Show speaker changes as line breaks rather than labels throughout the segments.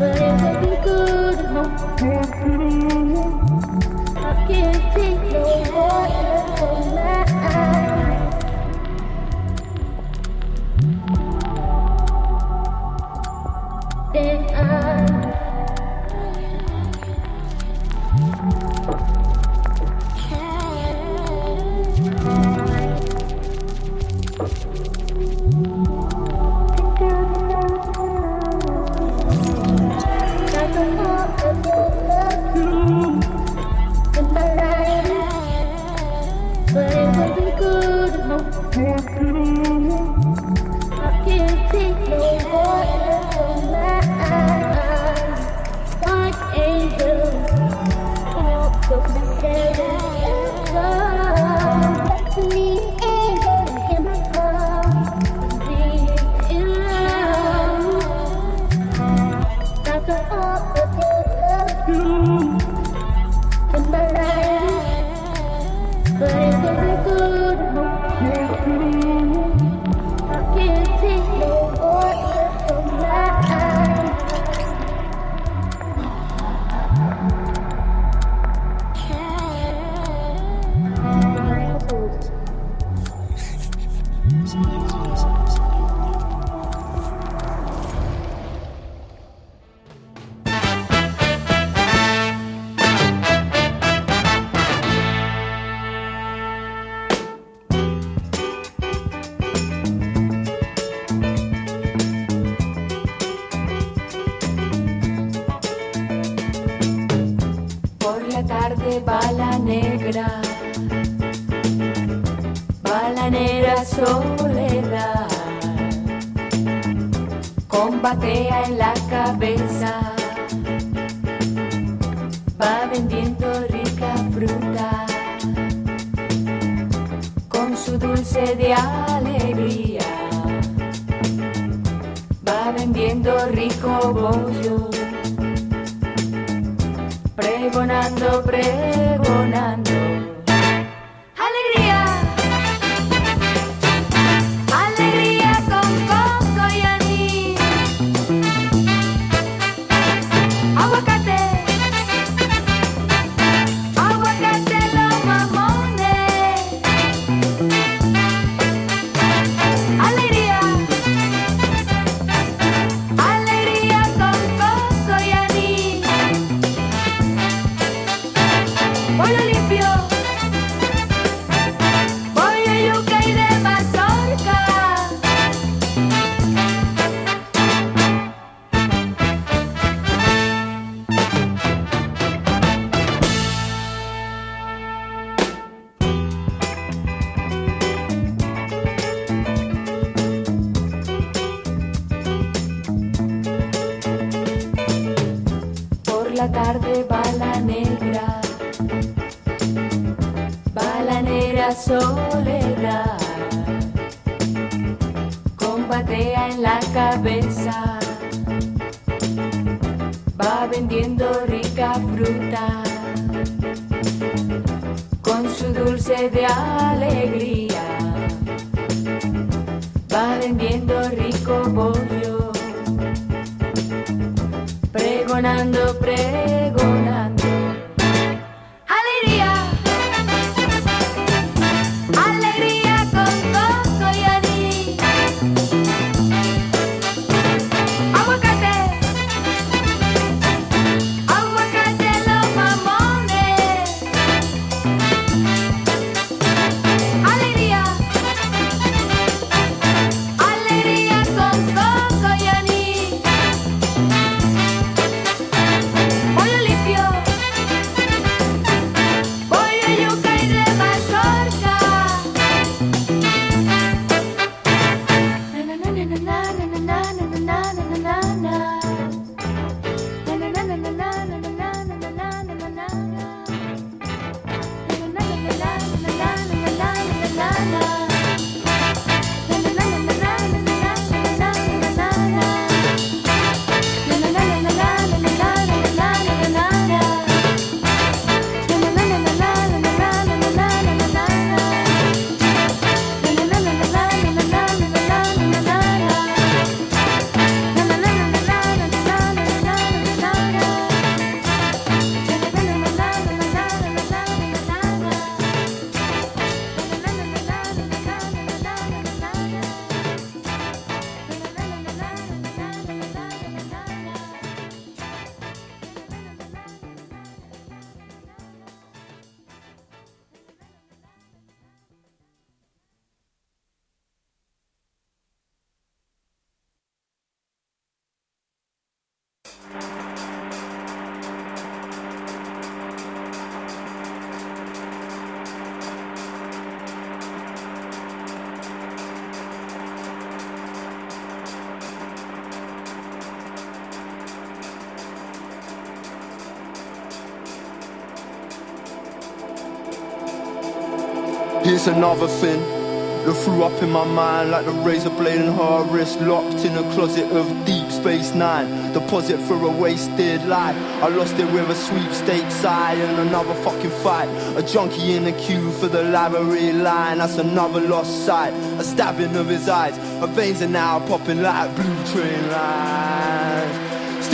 I can't
take no more. pregonando, pregonando. Another thing that threw up in my mind like the razor blade in her wrist, locked in a closet of Deep Space Nine. Deposit for a wasted life. I lost it with a sweepstakes eye and another fucking fight. A junkie in the queue for the library line. That's another lost sight. A stabbing of his eyes. Her veins are now popping like blue train lines.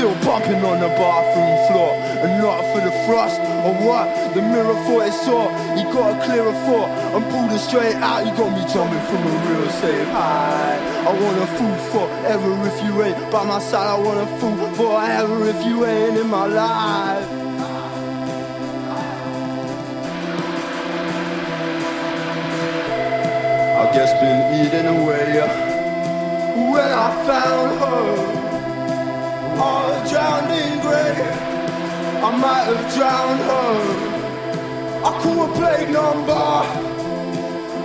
Still bumping on the bathroom floor. And not for the frost or what? The mirror thought it saw. He got a clearer thought. And pulled it straight out. You got me jumping from a real safe high I want a fool forever if you ain't. By my side I want a fool forever if you ain't in my life. I guess been eating away When I found her all drowned in grey. I might have drowned her. I caught a plague number,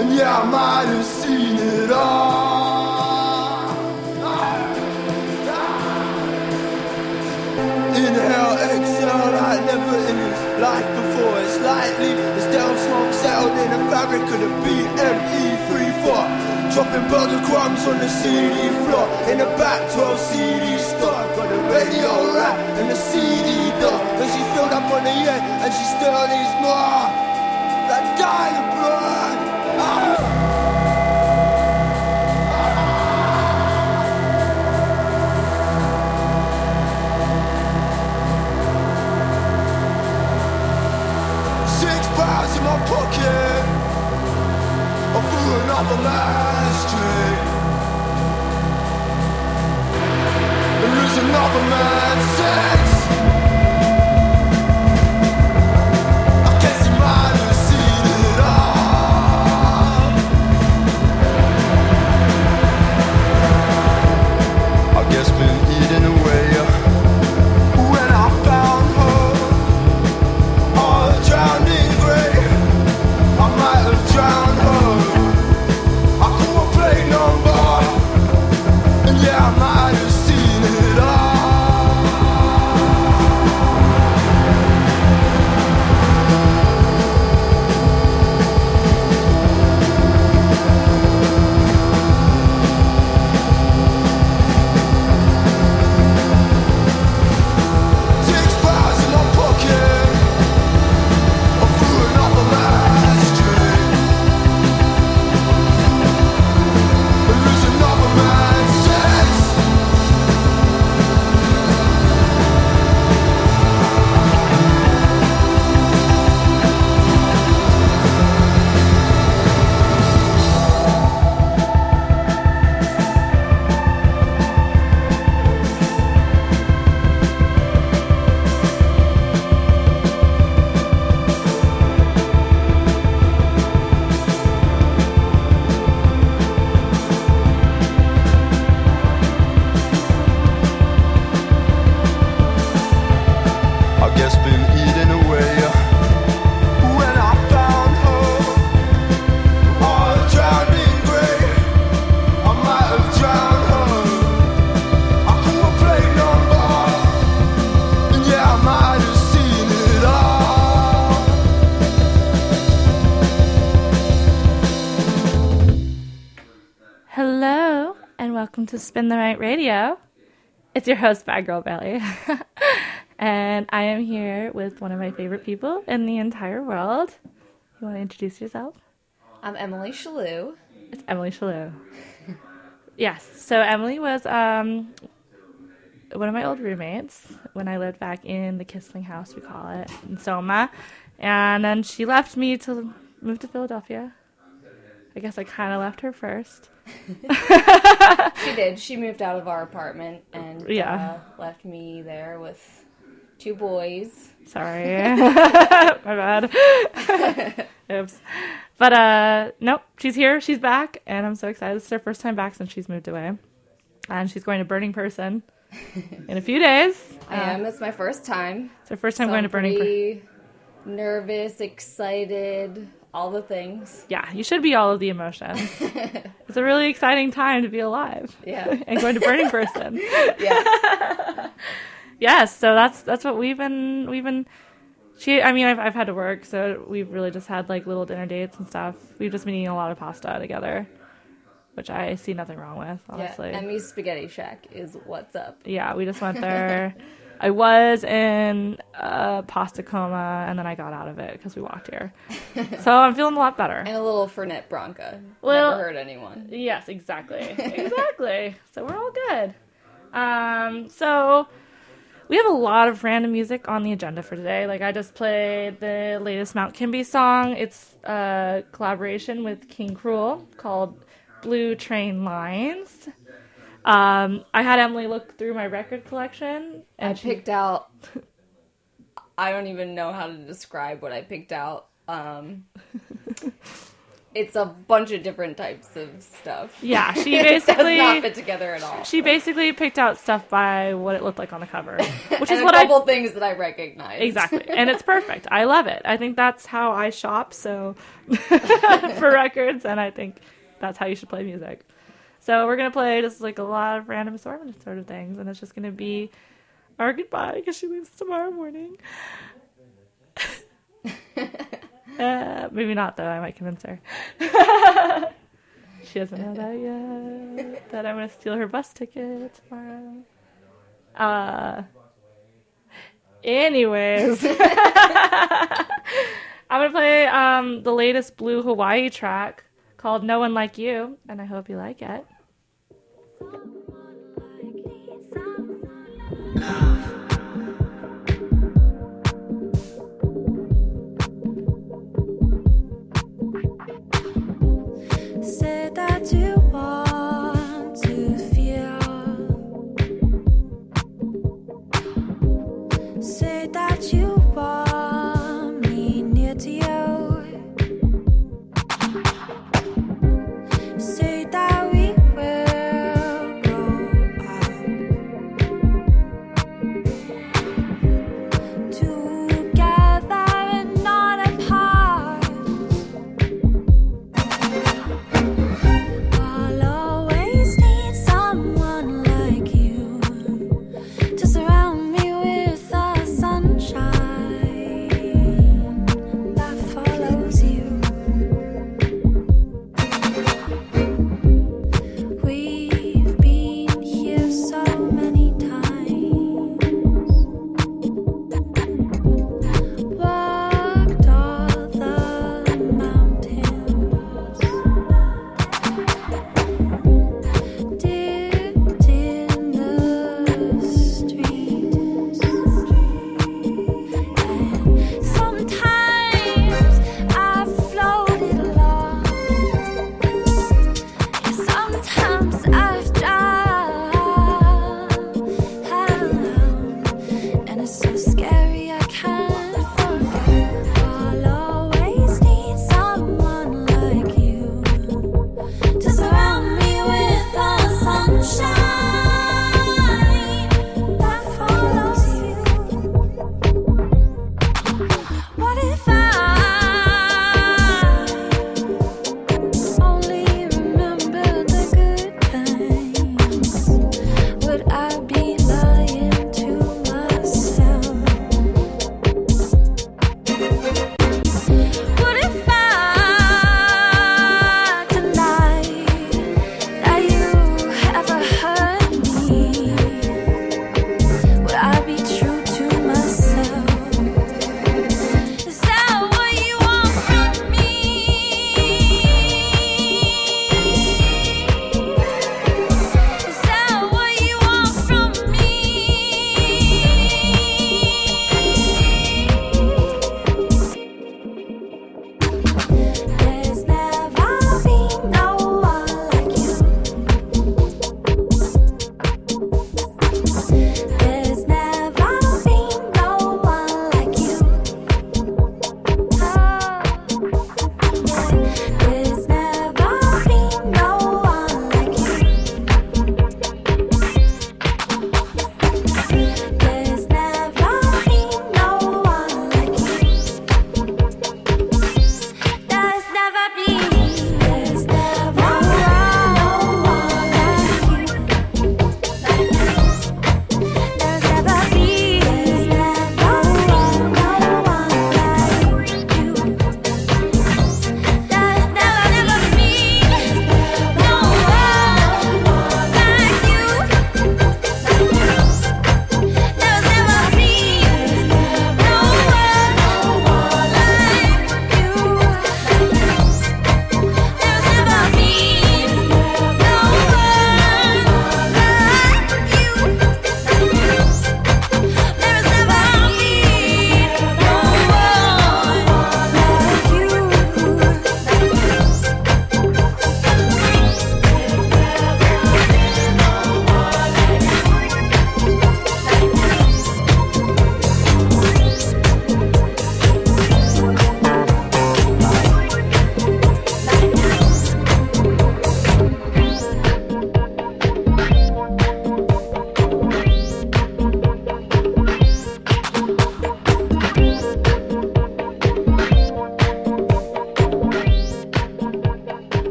and yeah, I might have seen it all. Inhale, exhale, like never in his life before. It's lightly, the stealth smoke settled in the fabric of the BME34. Dropping burger on the CD floor. In the back 12 CD store. Got the radio rack and the CD door. And she filled up on the end and she still needs more. That dying blood. Six pounds in my pocket. Or through another man's There is another man's
welcome to Spin the Right Radio. It's your host, Bad Girl Belly. and I am here with one of my favorite people in the entire world. You want to introduce yourself?
I'm Emily Shalou.
It's Emily Shalou. yes, so Emily was um, one of my old roommates when I lived back in the Kissling House, we call it, in Soma. And then she left me to move to Philadelphia. I guess I kind of left her first.
She did. She moved out of our apartment and
Yeah.
uh, left me there with two boys.
Sorry. My bad. Oops. But uh nope, she's here, she's back, and I'm so excited. This is her first time back since she's moved away. And she's going to Burning Person in a few days.
I am. It's my first time.
It's her first time
so
going to Burning Person.
nervous, excited, all the things.
Yeah, you should be all of the emotions. it's a really exciting time to be alive.
Yeah.
and going to Burning Person.
Yeah.
yes, so that's that's what we've been we've been She, I mean, I've, I've had to work, so we've really just had like little dinner dates and stuff. We've just been eating a lot of pasta together, which I see nothing wrong with, honestly.
Yeah, Emmy's Spaghetti Shack is what's up.
Yeah, we just went there. I was in a pasta coma, and then I got out of it because we walked here. so I'm feeling a lot better.
And a little Fernet Branca.
Well-
Never hurt anyone.
Yes, exactly. exactly. So we're all good. Um, so we have a lot of random music on the agenda for today. Like I just played the latest Mount Kimbie song. It's a collaboration with King Krule called Blue Train Lines. Um, I had Emily look through my record collection
I
and she
picked out. I don't even know how to describe what I picked out. Um, it's a bunch of different types of stuff.
Yeah, she
it does
basically
not fit together at all.
she basically picked out stuff by what it looked like on the cover, which is
a
what I
couple things that I recognize.
Exactly. And it's perfect. I love it. I think that's how I shop so for records and I think that's how you should play music. So we're gonna play just like a lot of random assortment sort of things and it's just gonna be our goodbye because she leaves tomorrow morning. uh, maybe not though, I might convince her. she doesn't know that yet. That I'm gonna steal her bus ticket tomorrow. Uh Anyways, I'm gonna play um, the latest Blue Hawaii track called "No One Like You," and I hope you like it.
Say that you want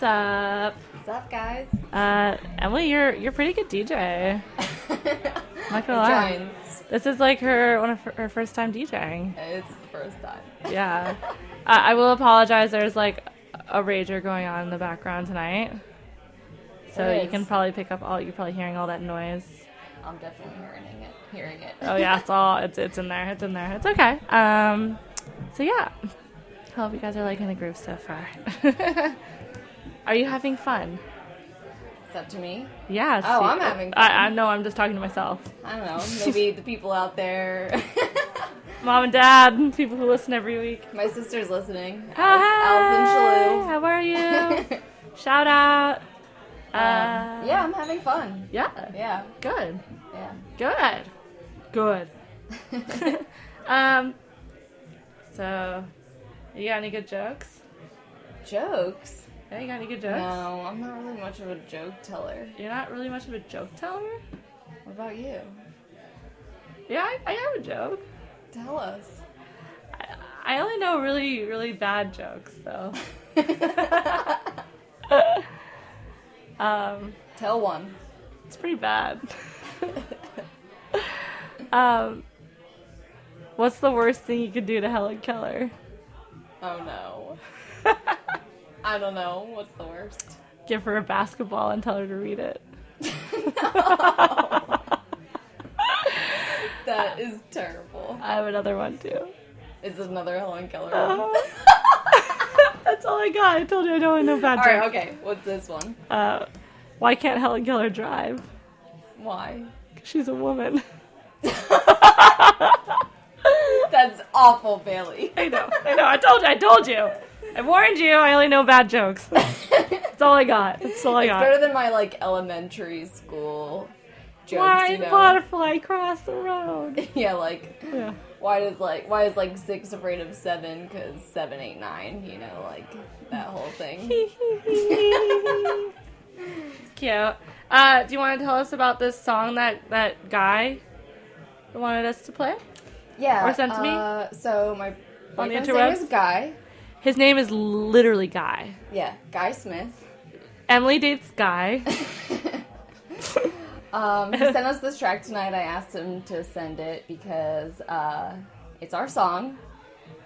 what's up?
What's up, guys?
Uh, Emily, you're you're a pretty good DJ. Not gonna lie. This is like her one of her, her first time DJing.
It's the first time.
Yeah. I, I will apologize. There's like a rager going on in the background tonight, so
There
you
is.
can probably pick up all. You're probably hearing all that noise.
I'm definitely hearing it. Hearing it.
Oh yeah, it's all it's it's in there. It's in there. It's okay. Um, so yeah, I hope you guys are liking the groove so far. are you having fun?
It's up to me.
Yeah.
Oh, I'm having
I,
fun.
I know. I'm just talking to myself.
I don't know. Maybe the people out there.
Mom and Dad, people who listen every week.
My sister's listening.
Hi,
Alice,
How are you? Shout out. Uh,
yeah, I'm having fun.
Yeah.
Yeah.
Good.
Yeah.
Good. Good. um. So, you got any good jokes?
Jokes?
Yeah, you got any good jokes?
No, I'm not really much of a joke teller.
You're not really much of a joke teller.
What about you?
Yeah, I, I have a joke.
Tell us.
I, I only know really, really bad jokes though. um,
Tell one.
it's pretty bad. um, what's the worst thing you could do to Helen Keller?
Oh no. I don't know. What's the worst?
Give her a basketball and tell her to read it.
That is terrible.
I have another one too.
Is it another Helen Keller
Uh. That's all I got. I told you I don't know bad
Alright,
jokes.
okay. What's this one?
Uh, why can't Helen Keller drive?
Why?
'Cause She's a woman.
That's awful, Bailey.
I know. I know. I told you. I told you. I warned you. I only know bad jokes. That's all I got. That's all I got.
Better than my like elementary school jokes,
Why
you
did
know?
butterfly cross the road?
yeah, like
Yeah.
why does like why is like six afraid of seven? Because seven, eight, nine. You know, like that whole thing.
Cute. Uh, do you want to tell us about this song that that guy wanted us to play?
Yeah.
Or sent to me?
uh, So my
On the interwebs?
is Guy.
His name is literally Guy.
Yeah, Guy Smith.
Emily dates Guy.
Um, he sent us this track tonight. I asked him to send it because uh, it's our song,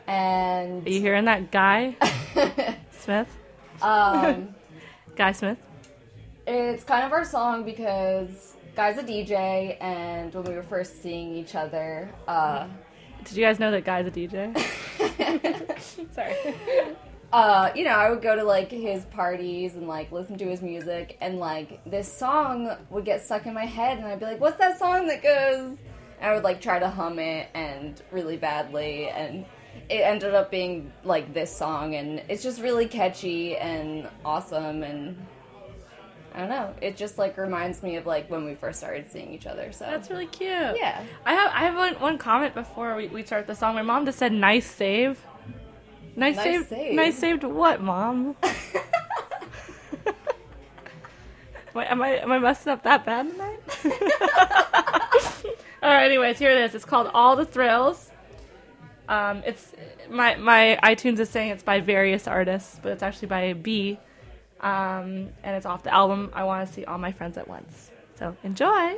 and
Are you hearing that, Guy Smith?
um,
Guy Smith.
it's kind of our song because Guy's a DJ, and when we were first seeing each other, uh,
Did you guys know that Guy's a DJ? Sorry.
uh, you know, I would go to like his parties and like listen to his music, and like this song would get stuck in my head, and I'd be like, "What's that song that goes?" And I would like try to hum it and really badly, and it ended up being like this song, and it's just really catchy and awesome, and I don't know, it just like reminds me of like when we first started seeing each other. So
That's really cute.
yeah,
I have I have one, one comment before we, we start the song. My mom just said nice save. Nice,
Nice
save.
save.
Nice save to what, mom? am, I, am I am I messing up that bad tonight? All right. Anyways, here it is. It's called All the Thrills. Um, it's my my iTunes is saying it's by various artists, but it's actually by B. Um, and it's off the album I Want to See All My Friends at Once. So enjoy.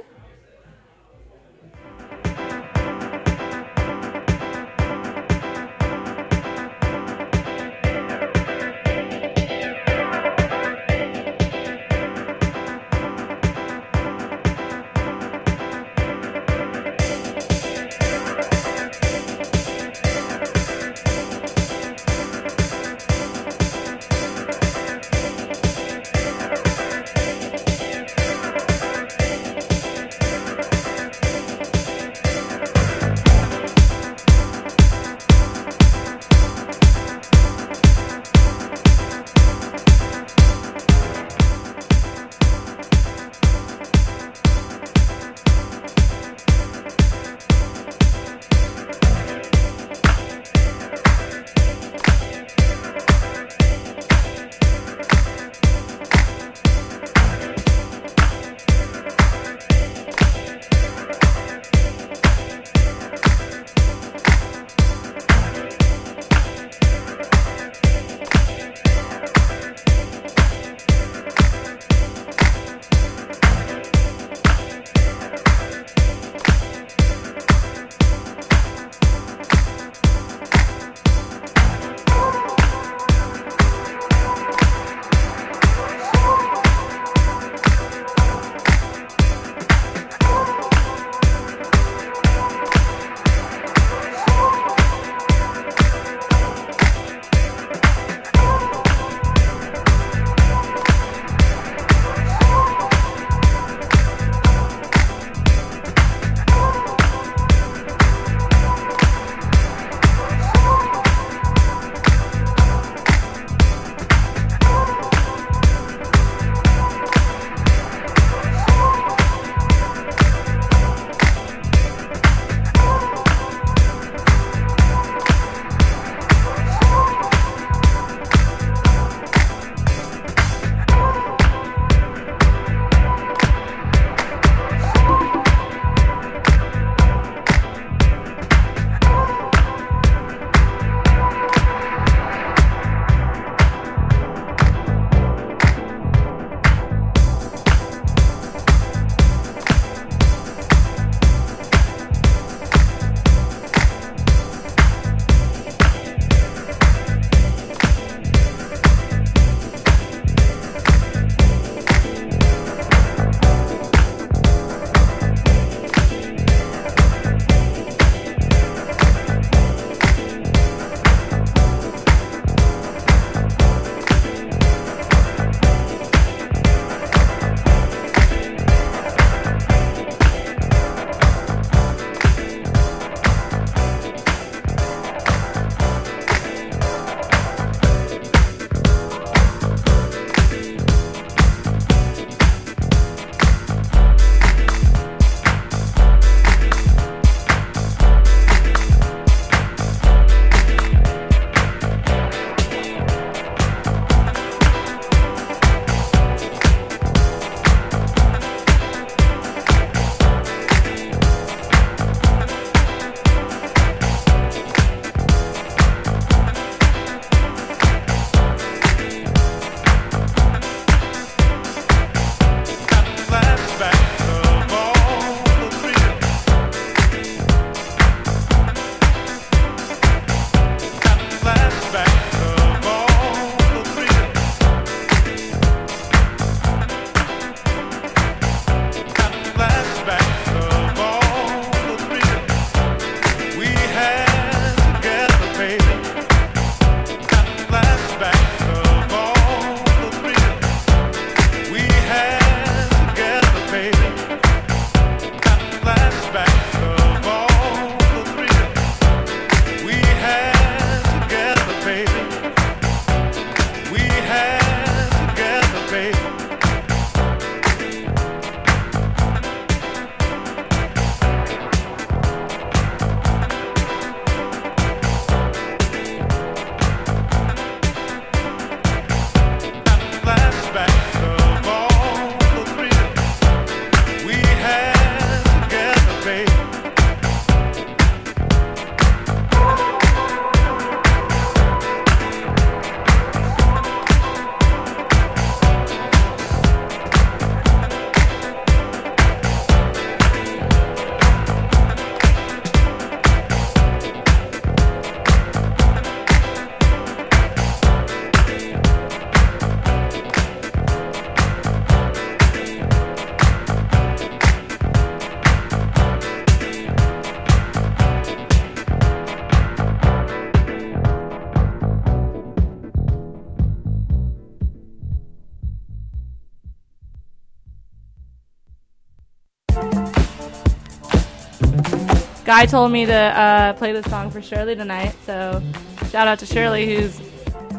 Guy told me to uh, play this song for Shirley tonight, so shout out to Shirley, who's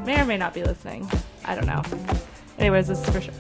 may or may not be listening. I don't know. Anyways, this is for
sure.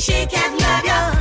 She can't love you.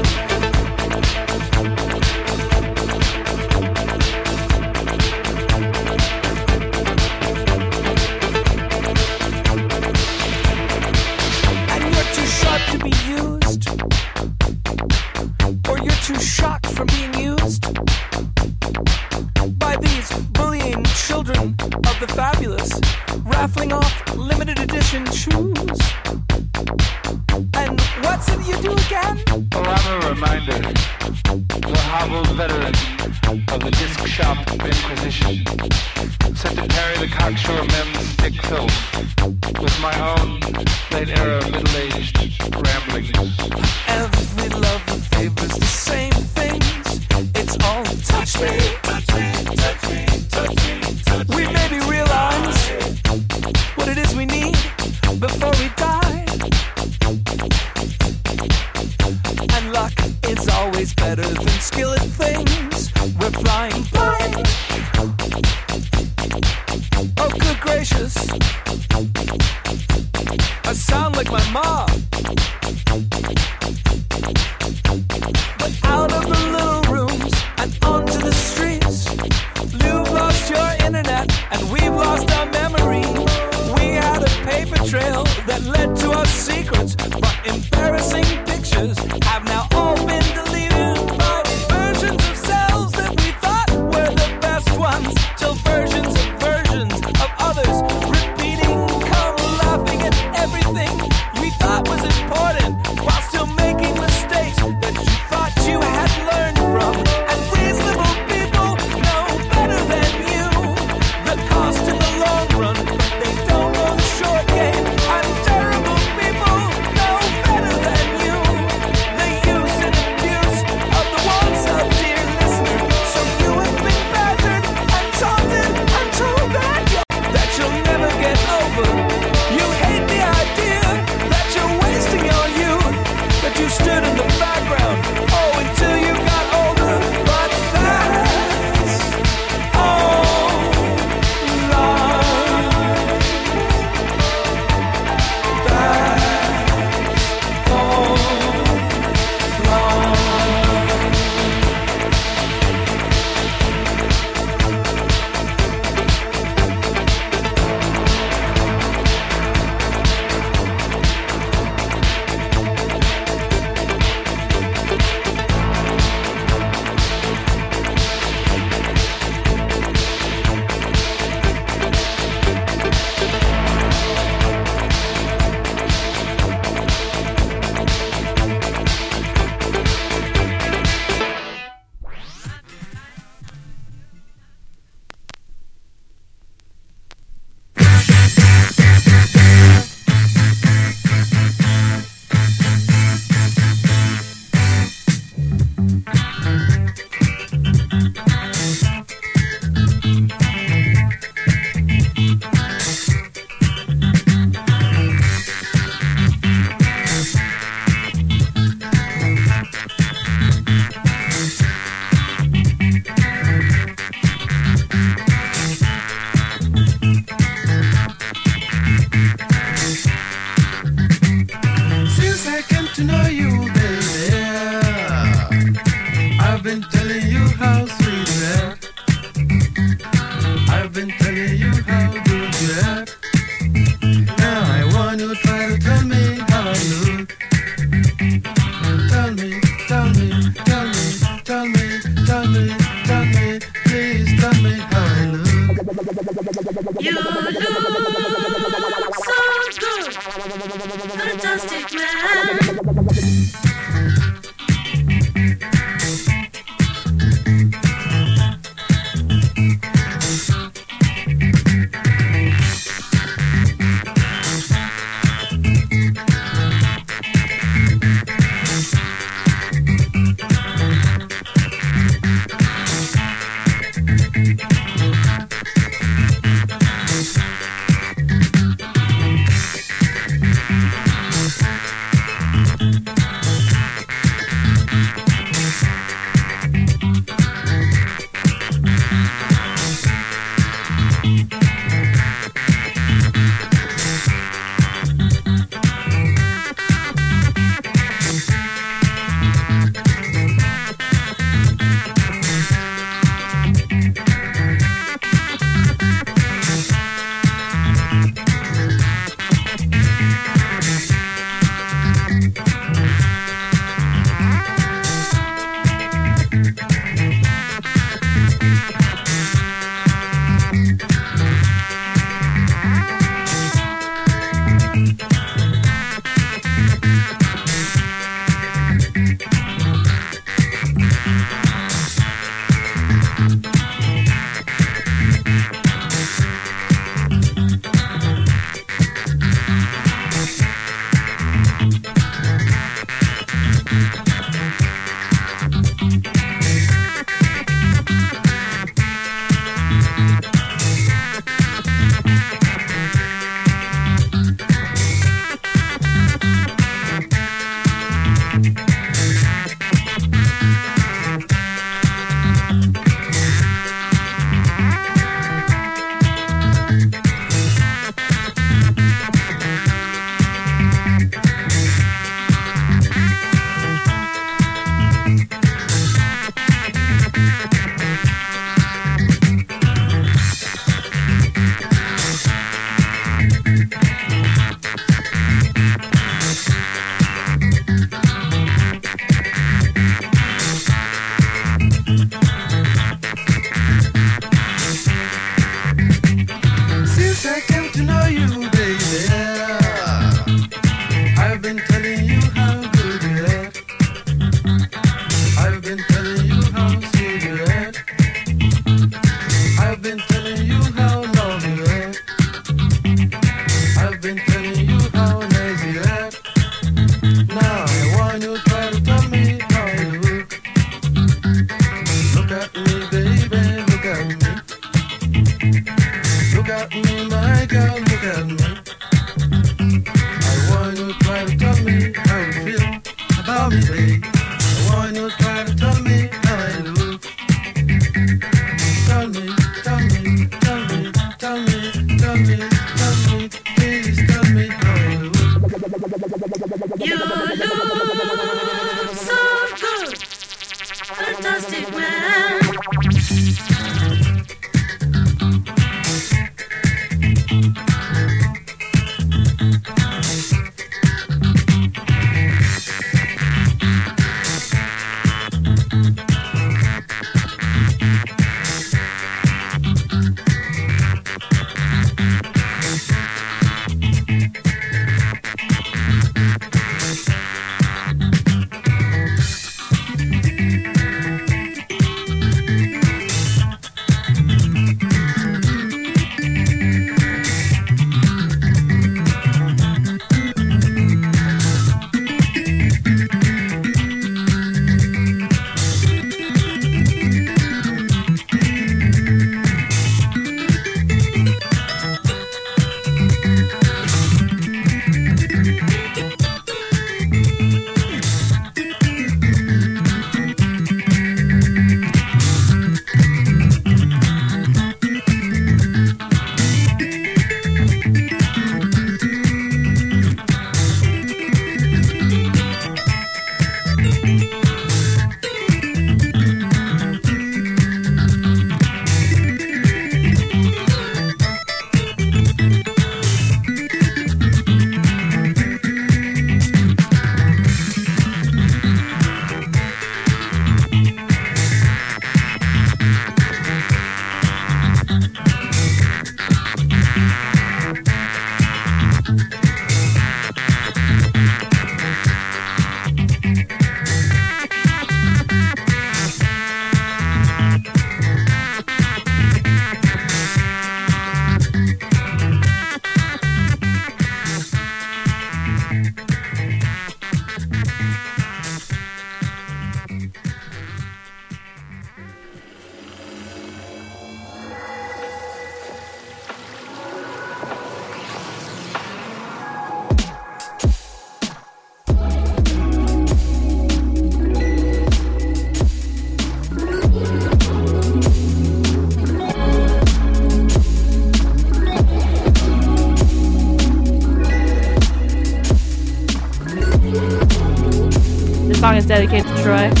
try.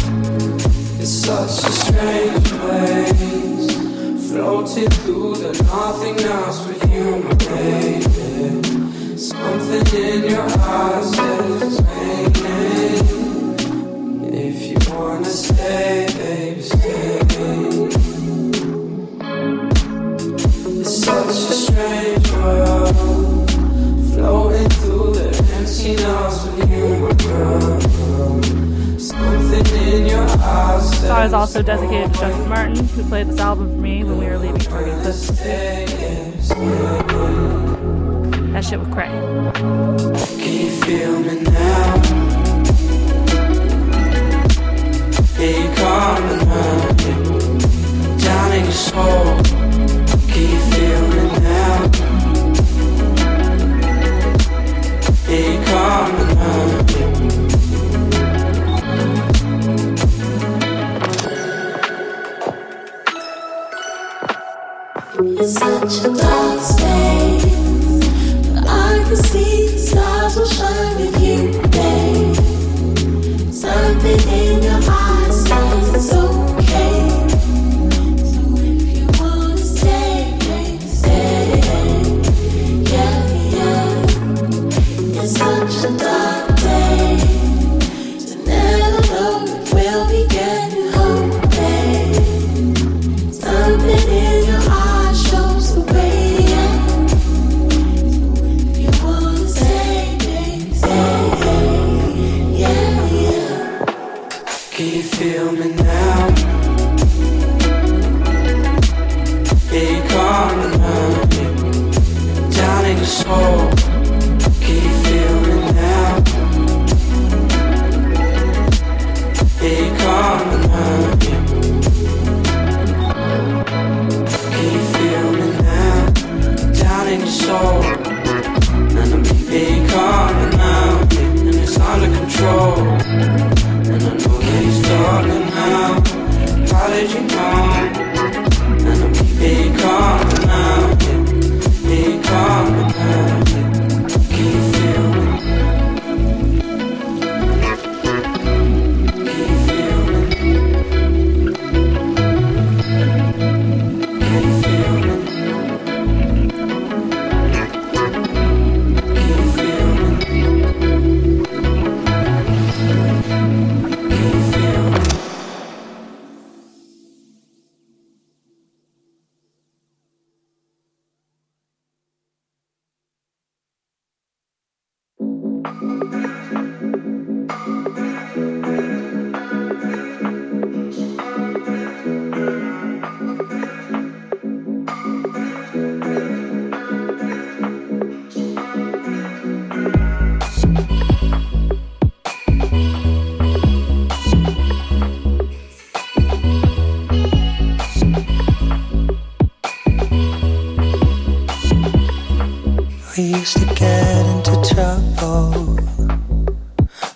We used to get into trouble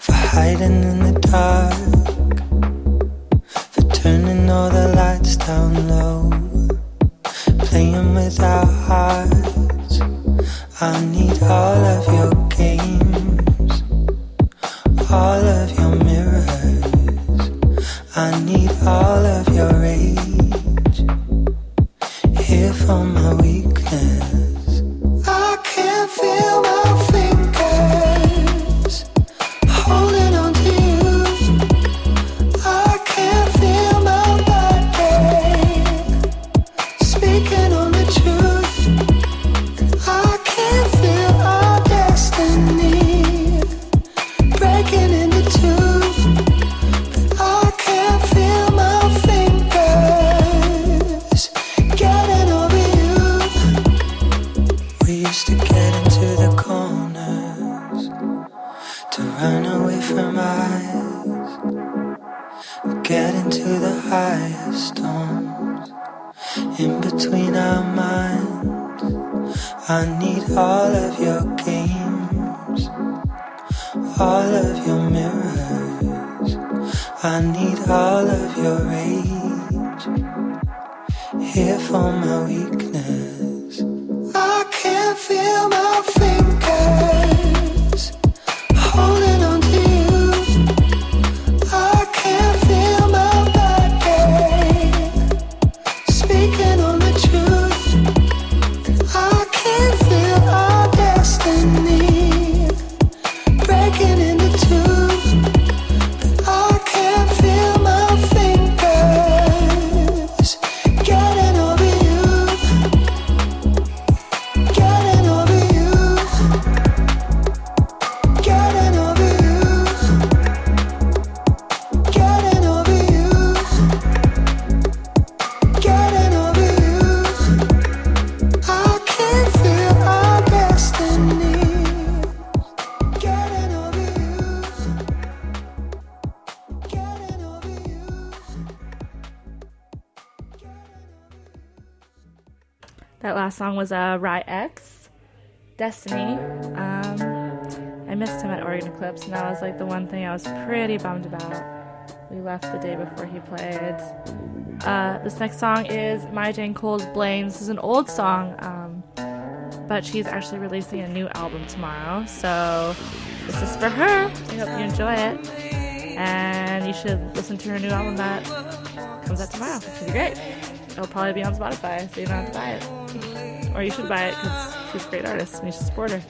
for hiding in the dark, for turning all the lights down low, playing with our hearts. I need all of your games, all of
song was uh, RY X, Destiny. Um, I missed him at Oregon Eclipse, and that was like the one thing I was pretty bummed about. We left the day before he played. Uh, this next song is Maya Jane Coles Blame. This is an old song, um, but she's actually releasing a new album tomorrow. So this is for her. I hope you enjoy it. And you should listen to her new album that comes out tomorrow. It's gonna be great. It'll probably be on Spotify, so you don't have to buy it. Or you should buy it because she's a great artist and you should support her.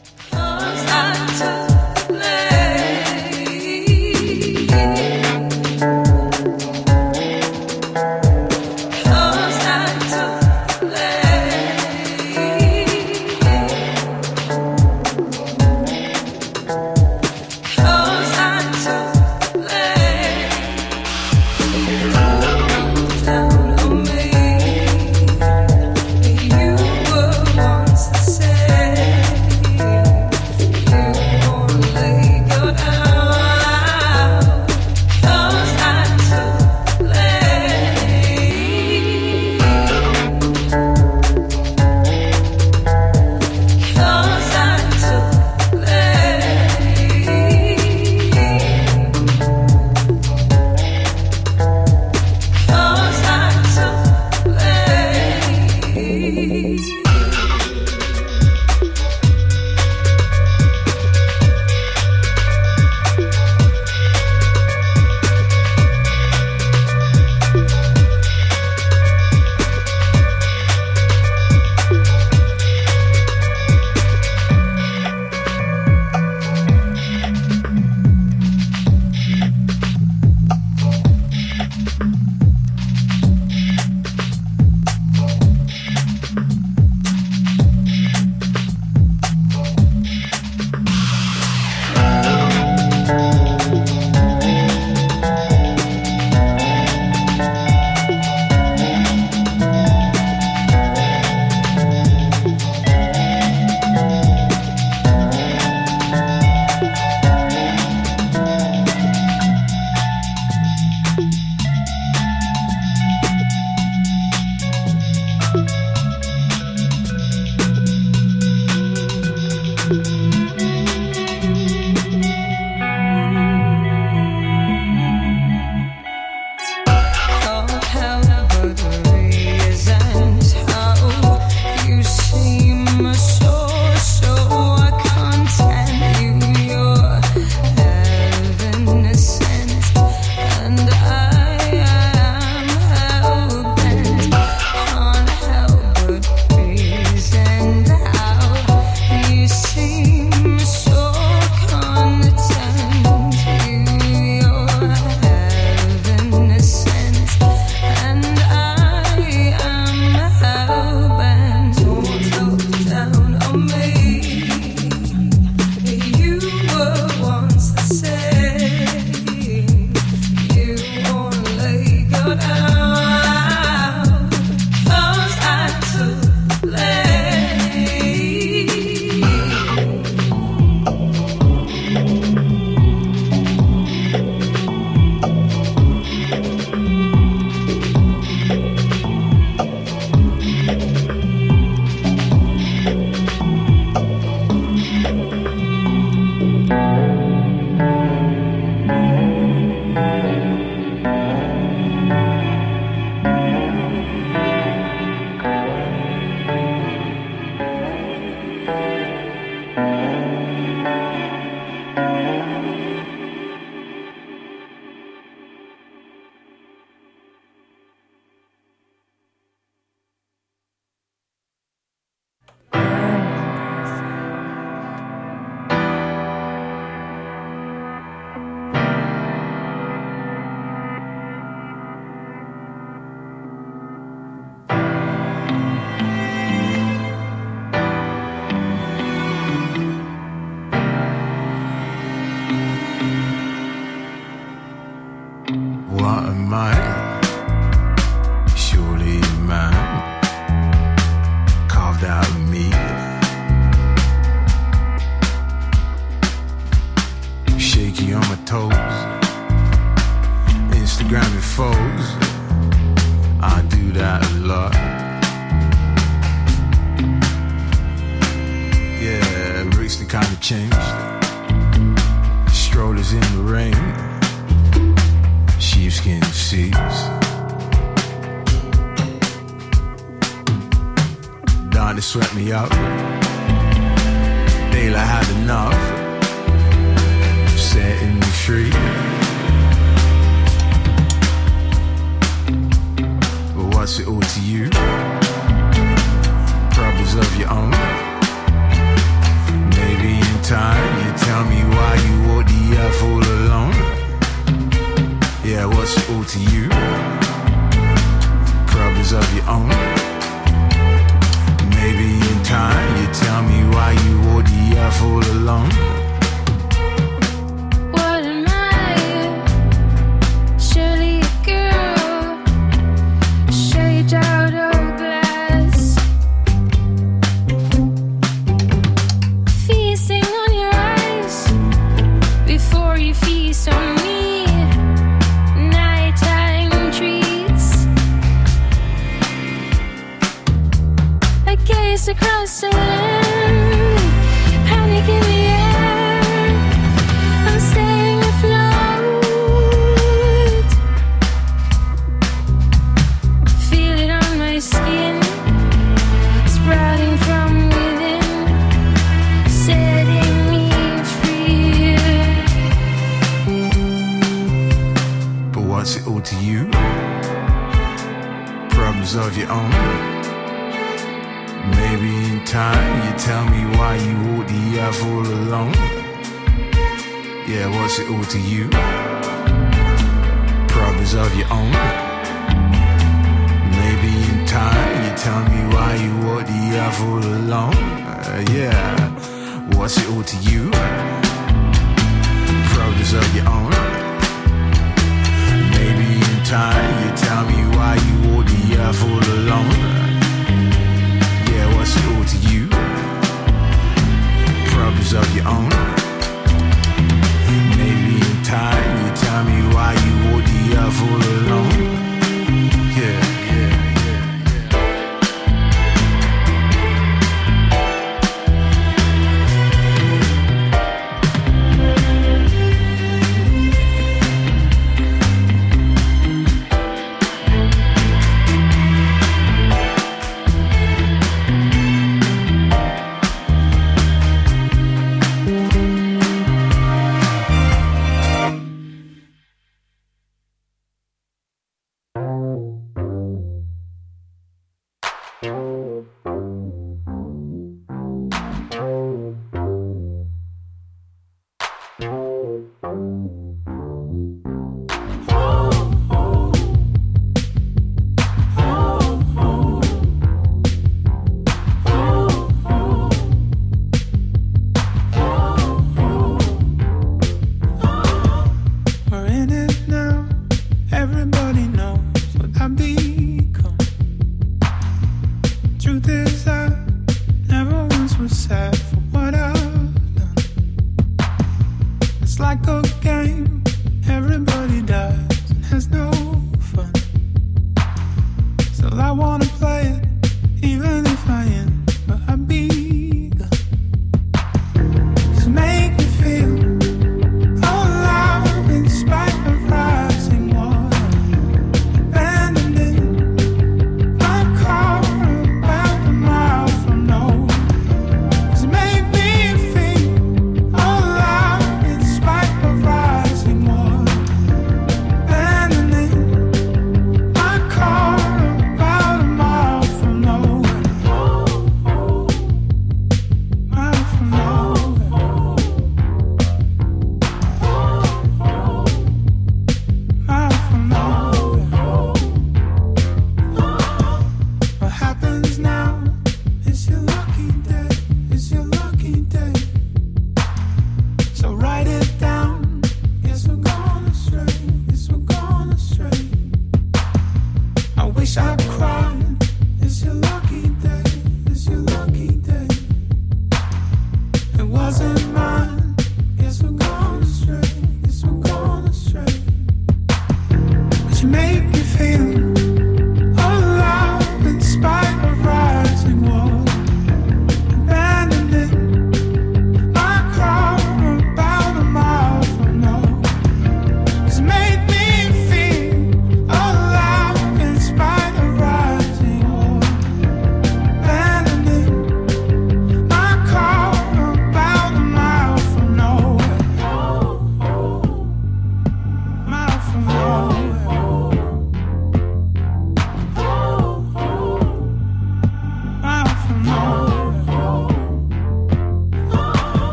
kinda changed. Strollers in the rain, sheepskin seats. Donna swept me up. Daylight had enough. Setting me free. But what's it all to you? Problems of your own time. You tell me why you walk the earth all alone. Yeah, what's it all to you? Problems of your own. Maybe in time you tell me why you walk the earth all alone.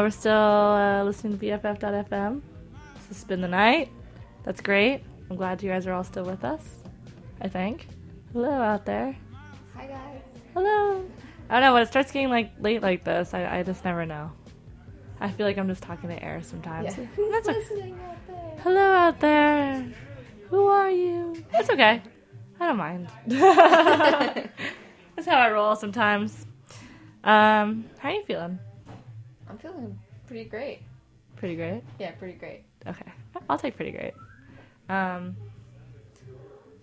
We're still
uh, listening to BFF.fm. This has been the night. That's great. I'm glad you guys are all still with us. I think. Hello out there.
Hi guys.
Hello. I don't know when it starts getting like late like this. I, I just never know. I feel like I'm just talking to air sometimes.
Yeah.
That's okay.
out there?
Hello out there. Who are you? It's okay. I don't mind. That's how I roll sometimes. Um, how are you feeling?
Pretty great.
Pretty great.
Yeah, pretty great.
Okay, I'll take pretty great. Um,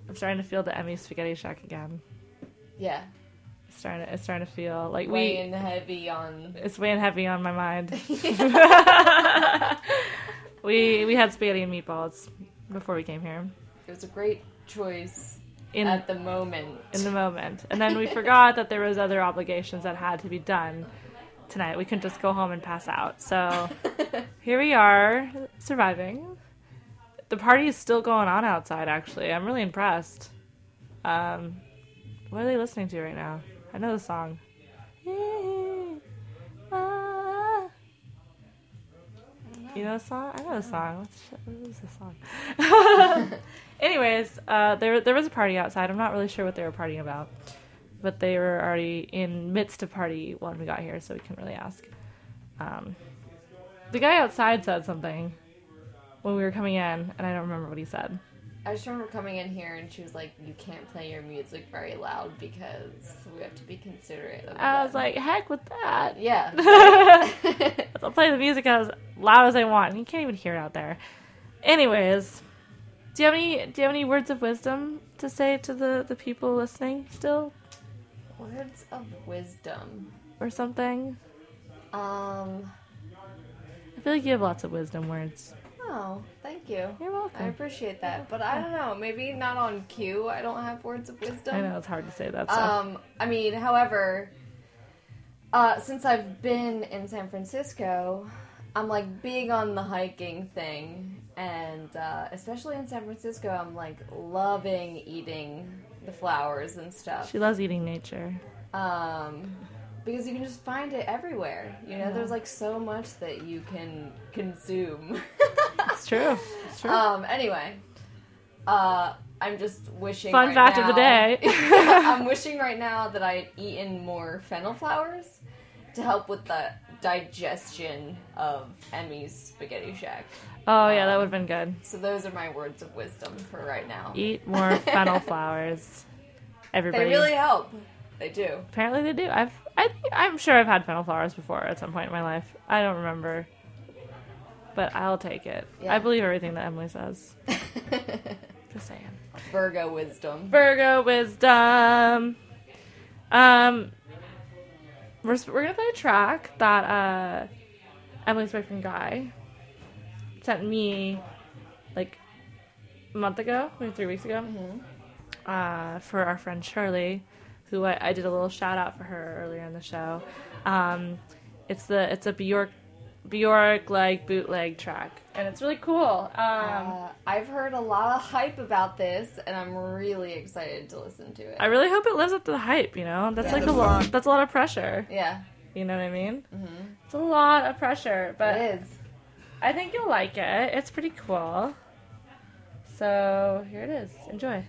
I'm starting to feel the Emmy spaghetti shack again.
Yeah.
It's starting to, it's starting to feel like we.
Weighing heavy on.
It's weighing heavy on my mind. we we had spaghetti and meatballs before we came here.
It was a great choice
In
at the moment.
in the moment. And then we forgot that there was other obligations that had to be done tonight. We couldn't just go home and pass out. So here we are, surviving. The party is still going on outside. Actually, I'm really impressed. Um, what are they listening to right now? I know the song. You know the song? I know the song. What, what is the song? Anyways, uh, there there was a party outside. I'm not really sure what they were partying about, but they were already in midst of party when we got here, so we couldn't really ask. Um, the guy outside said something when we were coming in, and I don't remember what he said.
I just remember coming in here and she was like, "You can't play your music very loud because we have to be considerate." Of
I was like, heck with that.
"Yeah."
I'll play the music as loud as I want. And you can't even hear it out there. Anyways, do you have any do you have any words of wisdom to say to the the people listening still,
Words of wisdom.
or something?
Um.
I feel like you have lots of wisdom words.
Oh, thank you.
You're welcome.
I appreciate that, but I don't know. Maybe not on cue. I don't have words of wisdom.
I know it's hard to say that stuff.
Um, I mean, however, uh, since I've been in San Francisco, I'm like big on the hiking thing, and uh, especially in San Francisco, I'm like loving eating the flowers and stuff.
she loves eating nature.
Um, because you can just find it everywhere. You know, there's like so much that you can consume.
It's true. It's true.
um, anyway, uh, I'm just wishing.
Fun
right
fact of the day.
I'm wishing right now that I had eaten more fennel flowers to help with the digestion of Emmy's Spaghetti Shack.
Oh yeah, that would have been good.
So those are my words of wisdom for right now.
Eat more fennel flowers. Everybody.
They really help. They do.
Apparently they do. I've I think, I'm sure I've had fennel flowers before at some point in my life. I don't remember. But I'll take it.
Yeah.
I believe everything that Emily says. Just saying.
Virgo wisdom.
Virgo wisdom. Um, we're we're gonna play a track that uh, Emily's boyfriend Guy sent me like a month ago, maybe three weeks ago, uh, for our friend Shirley, who I, I did a little shout out for her earlier in the show. Um, it's the it's a Bjork Bjork like bootleg track, and it's really cool. Um,
Uh, I've heard a lot of hype about this, and I'm really excited to listen to it.
I really hope it lives up to the hype. You know, that's
Yeah.
like a lot. That's a lot of pressure.
yeah,
You know what I mean?
mm-hmm.
It's a lot of pressure, but
it is.
I think you'll like it. It's pretty cool. So here it is. Enjoy.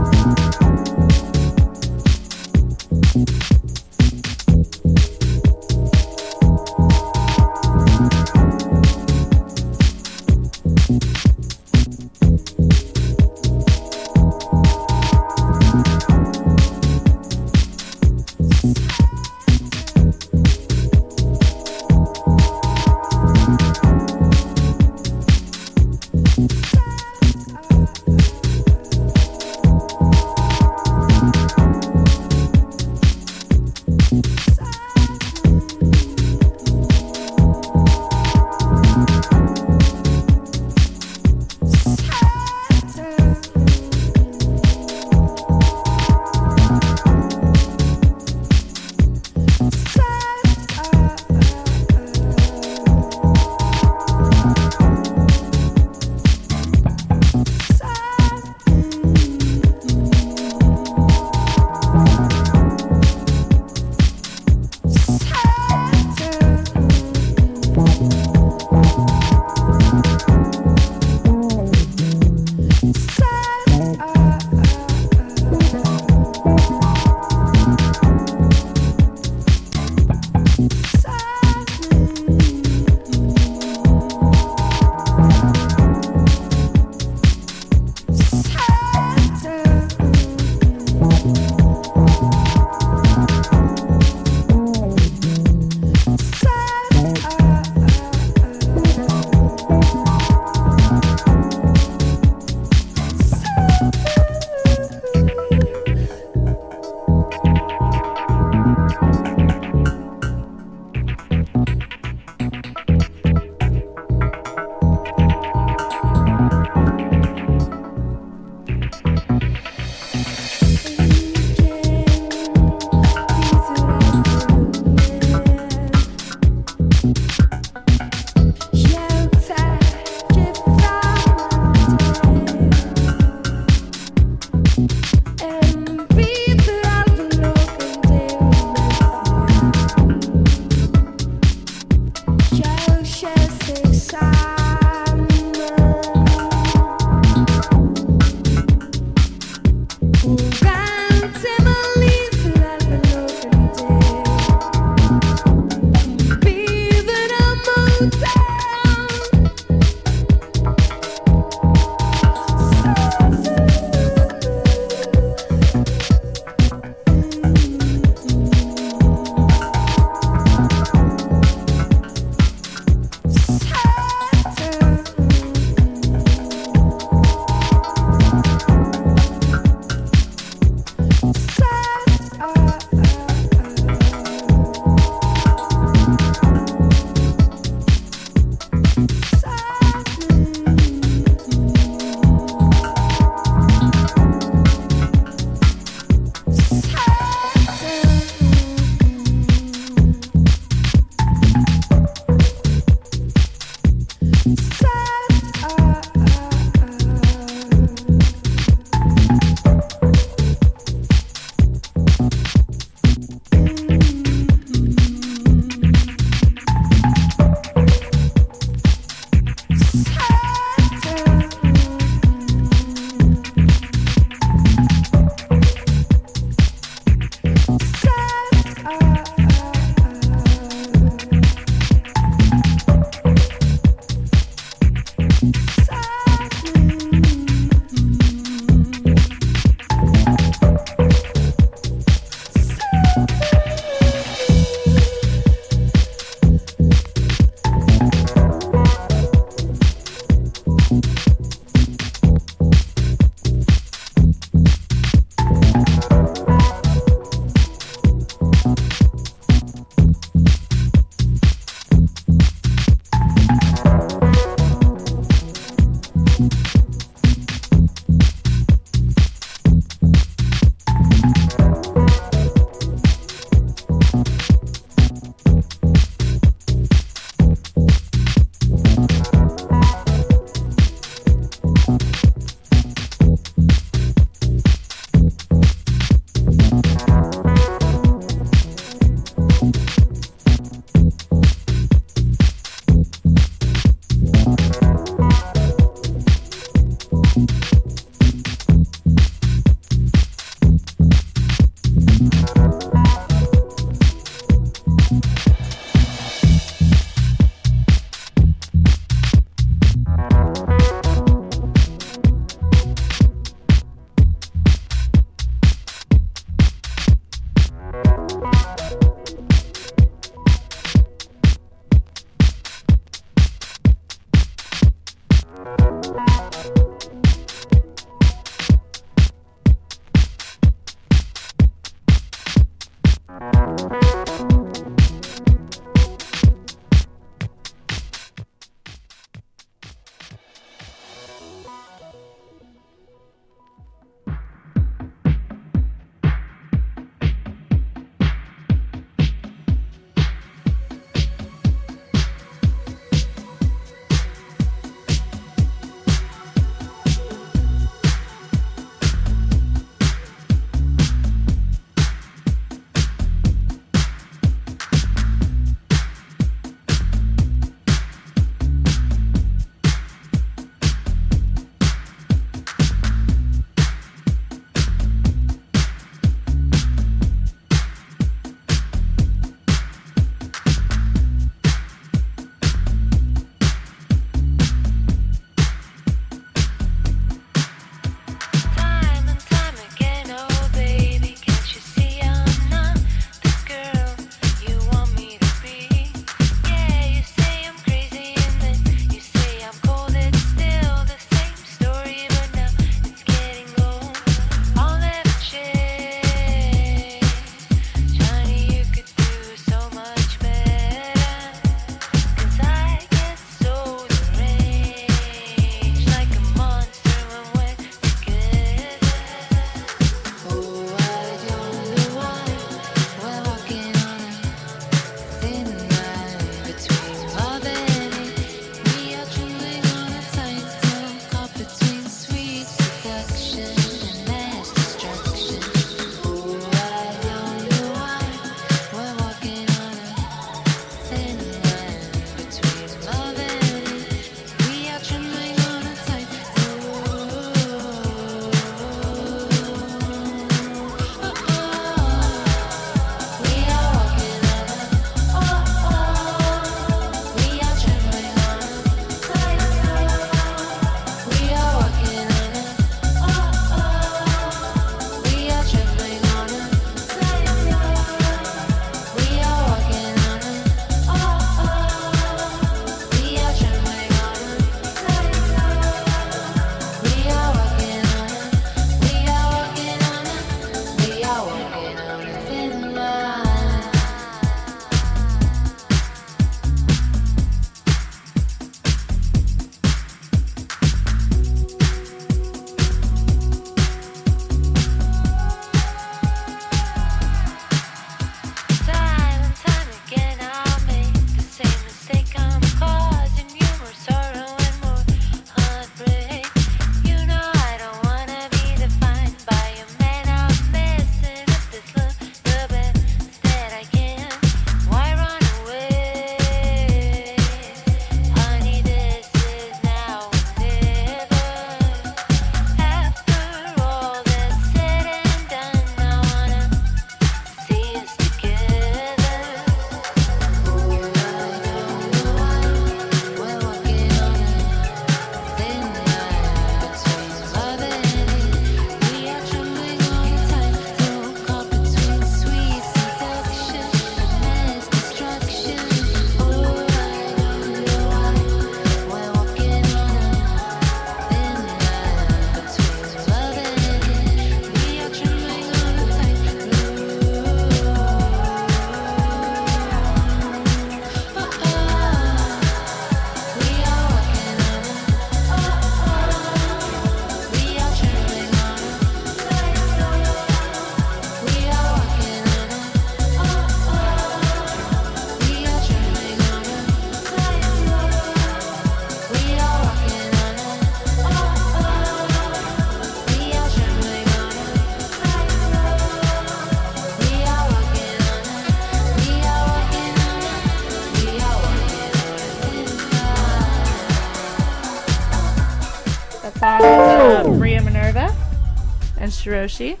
Cherushii,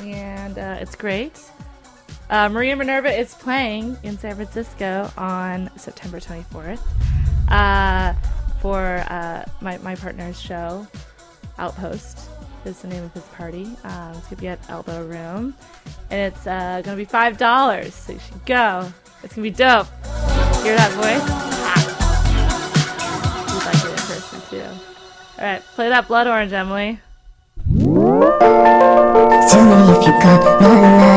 and uh, it's great. Uh, Maria Minerva is playing in San Francisco on September 24th uh, for uh, my, my partner's show, Outpost is the name of his party. Um, it's going to be at Elbow Room, and it's uh, going to be $5, so you should go. It's going to be dope. Hear that voice? You'd like it in person, too. All right, play that Blood Orange, Emily.
Tell me if you got my
love.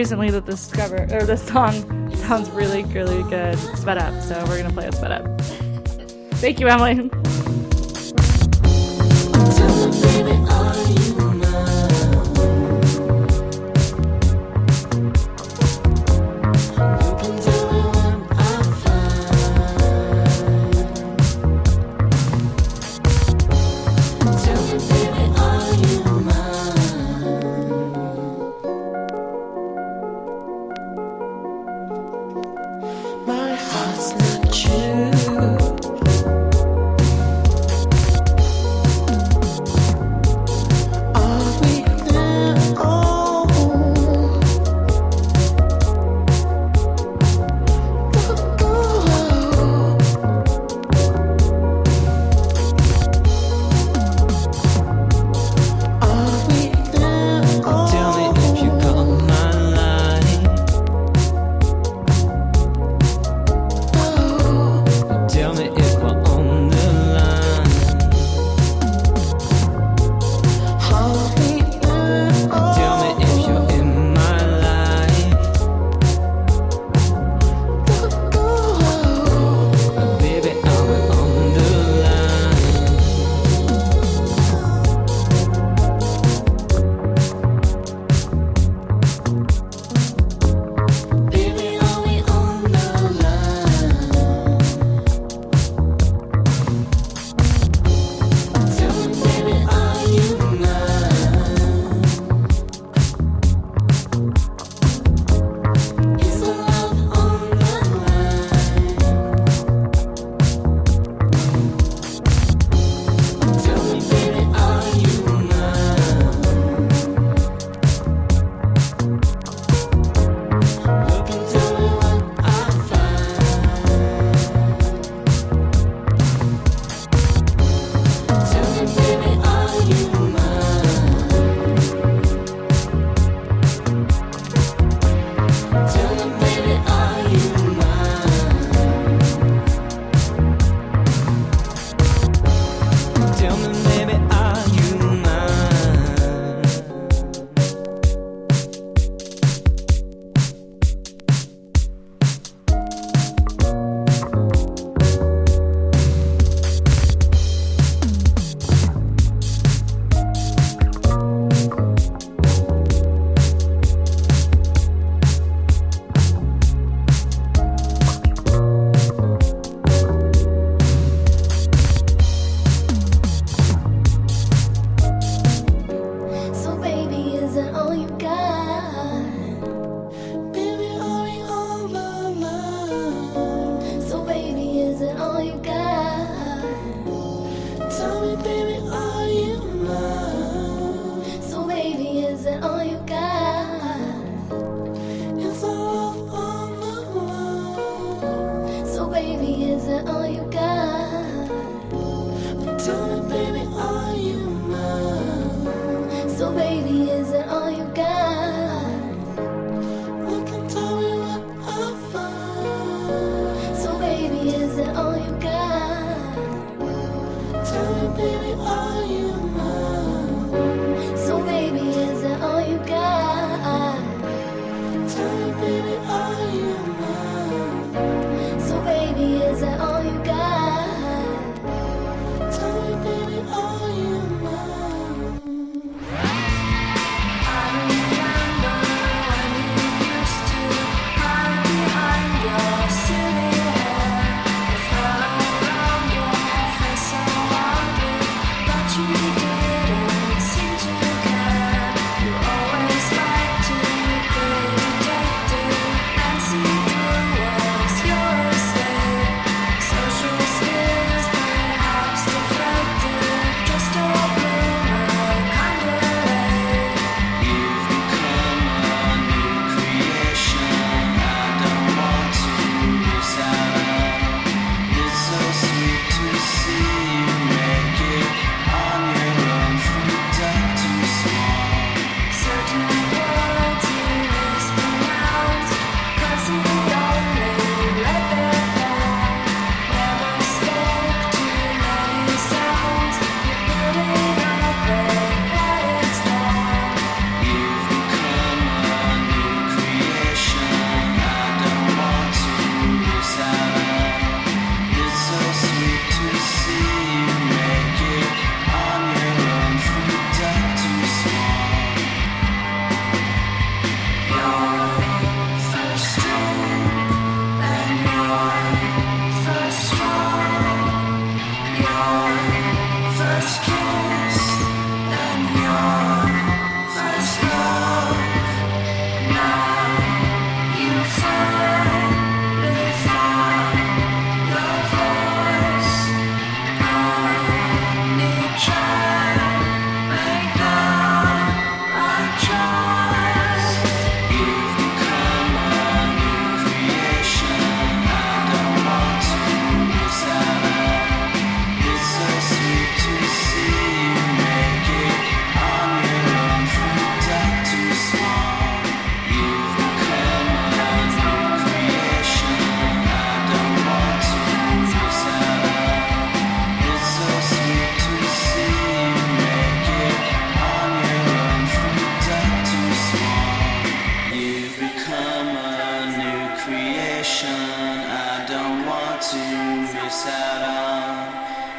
recently that this cover or this song sounds really, really good sped up. So we're gonna play it sped up. Thank you, Emily.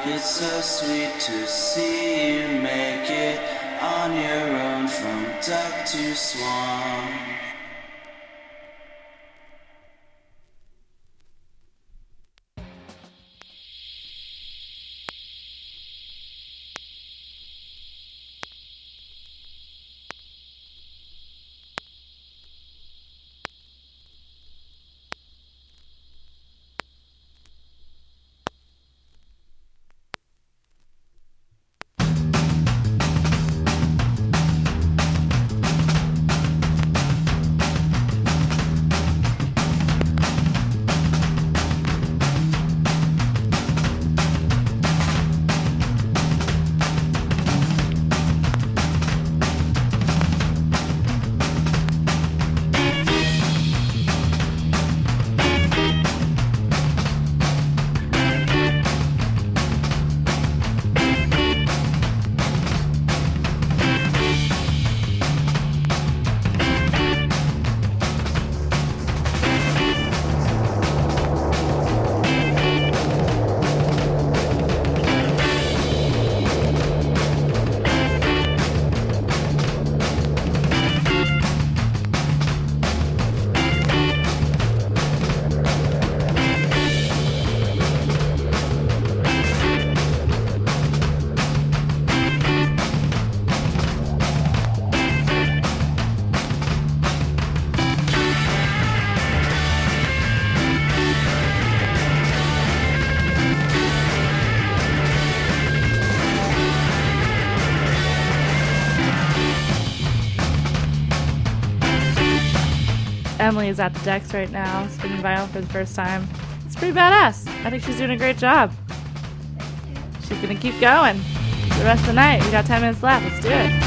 It's
so sweet to see you
make it on
your
own from duck to swan.
Emily is at the decks right now, spinning vinyl for the first time. It's pretty badass. I think she's doing a great job. She's gonna keep going the rest of the night. We got 10 minutes left. Let's do it.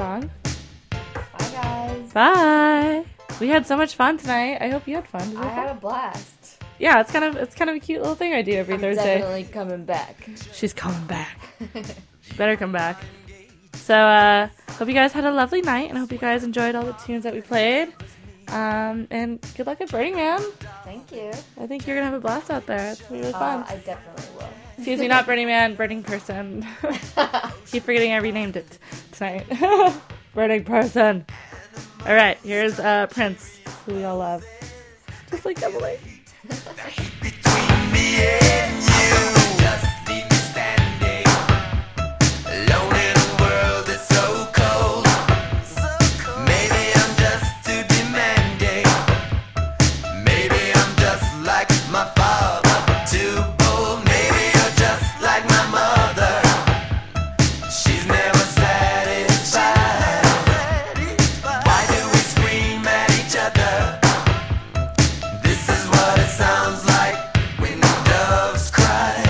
This is our goodbye song.
guys.
Bye. We had so much fun tonight. I hope you had fun.
I
have fun?
had a blast.
Yeah, it's kind of it's kind of a cute little thing I do every
I'm
Thursday.
definitely coming back.
She's coming back. she better come back. So, uh, hope you guys had a lovely night, and I hope you guys enjoyed all the tunes that we played. Um, and good luck at Burning Man.
Thank you.
I think you're gonna have a blast out there. It's gonna be really fun.
Uh, I definitely will.
Excuse me, not Burning Man, Burning Person. Keep forgetting I renamed it night. Burning person. All right, here's uh, Prince, who we all love. Just like Emily.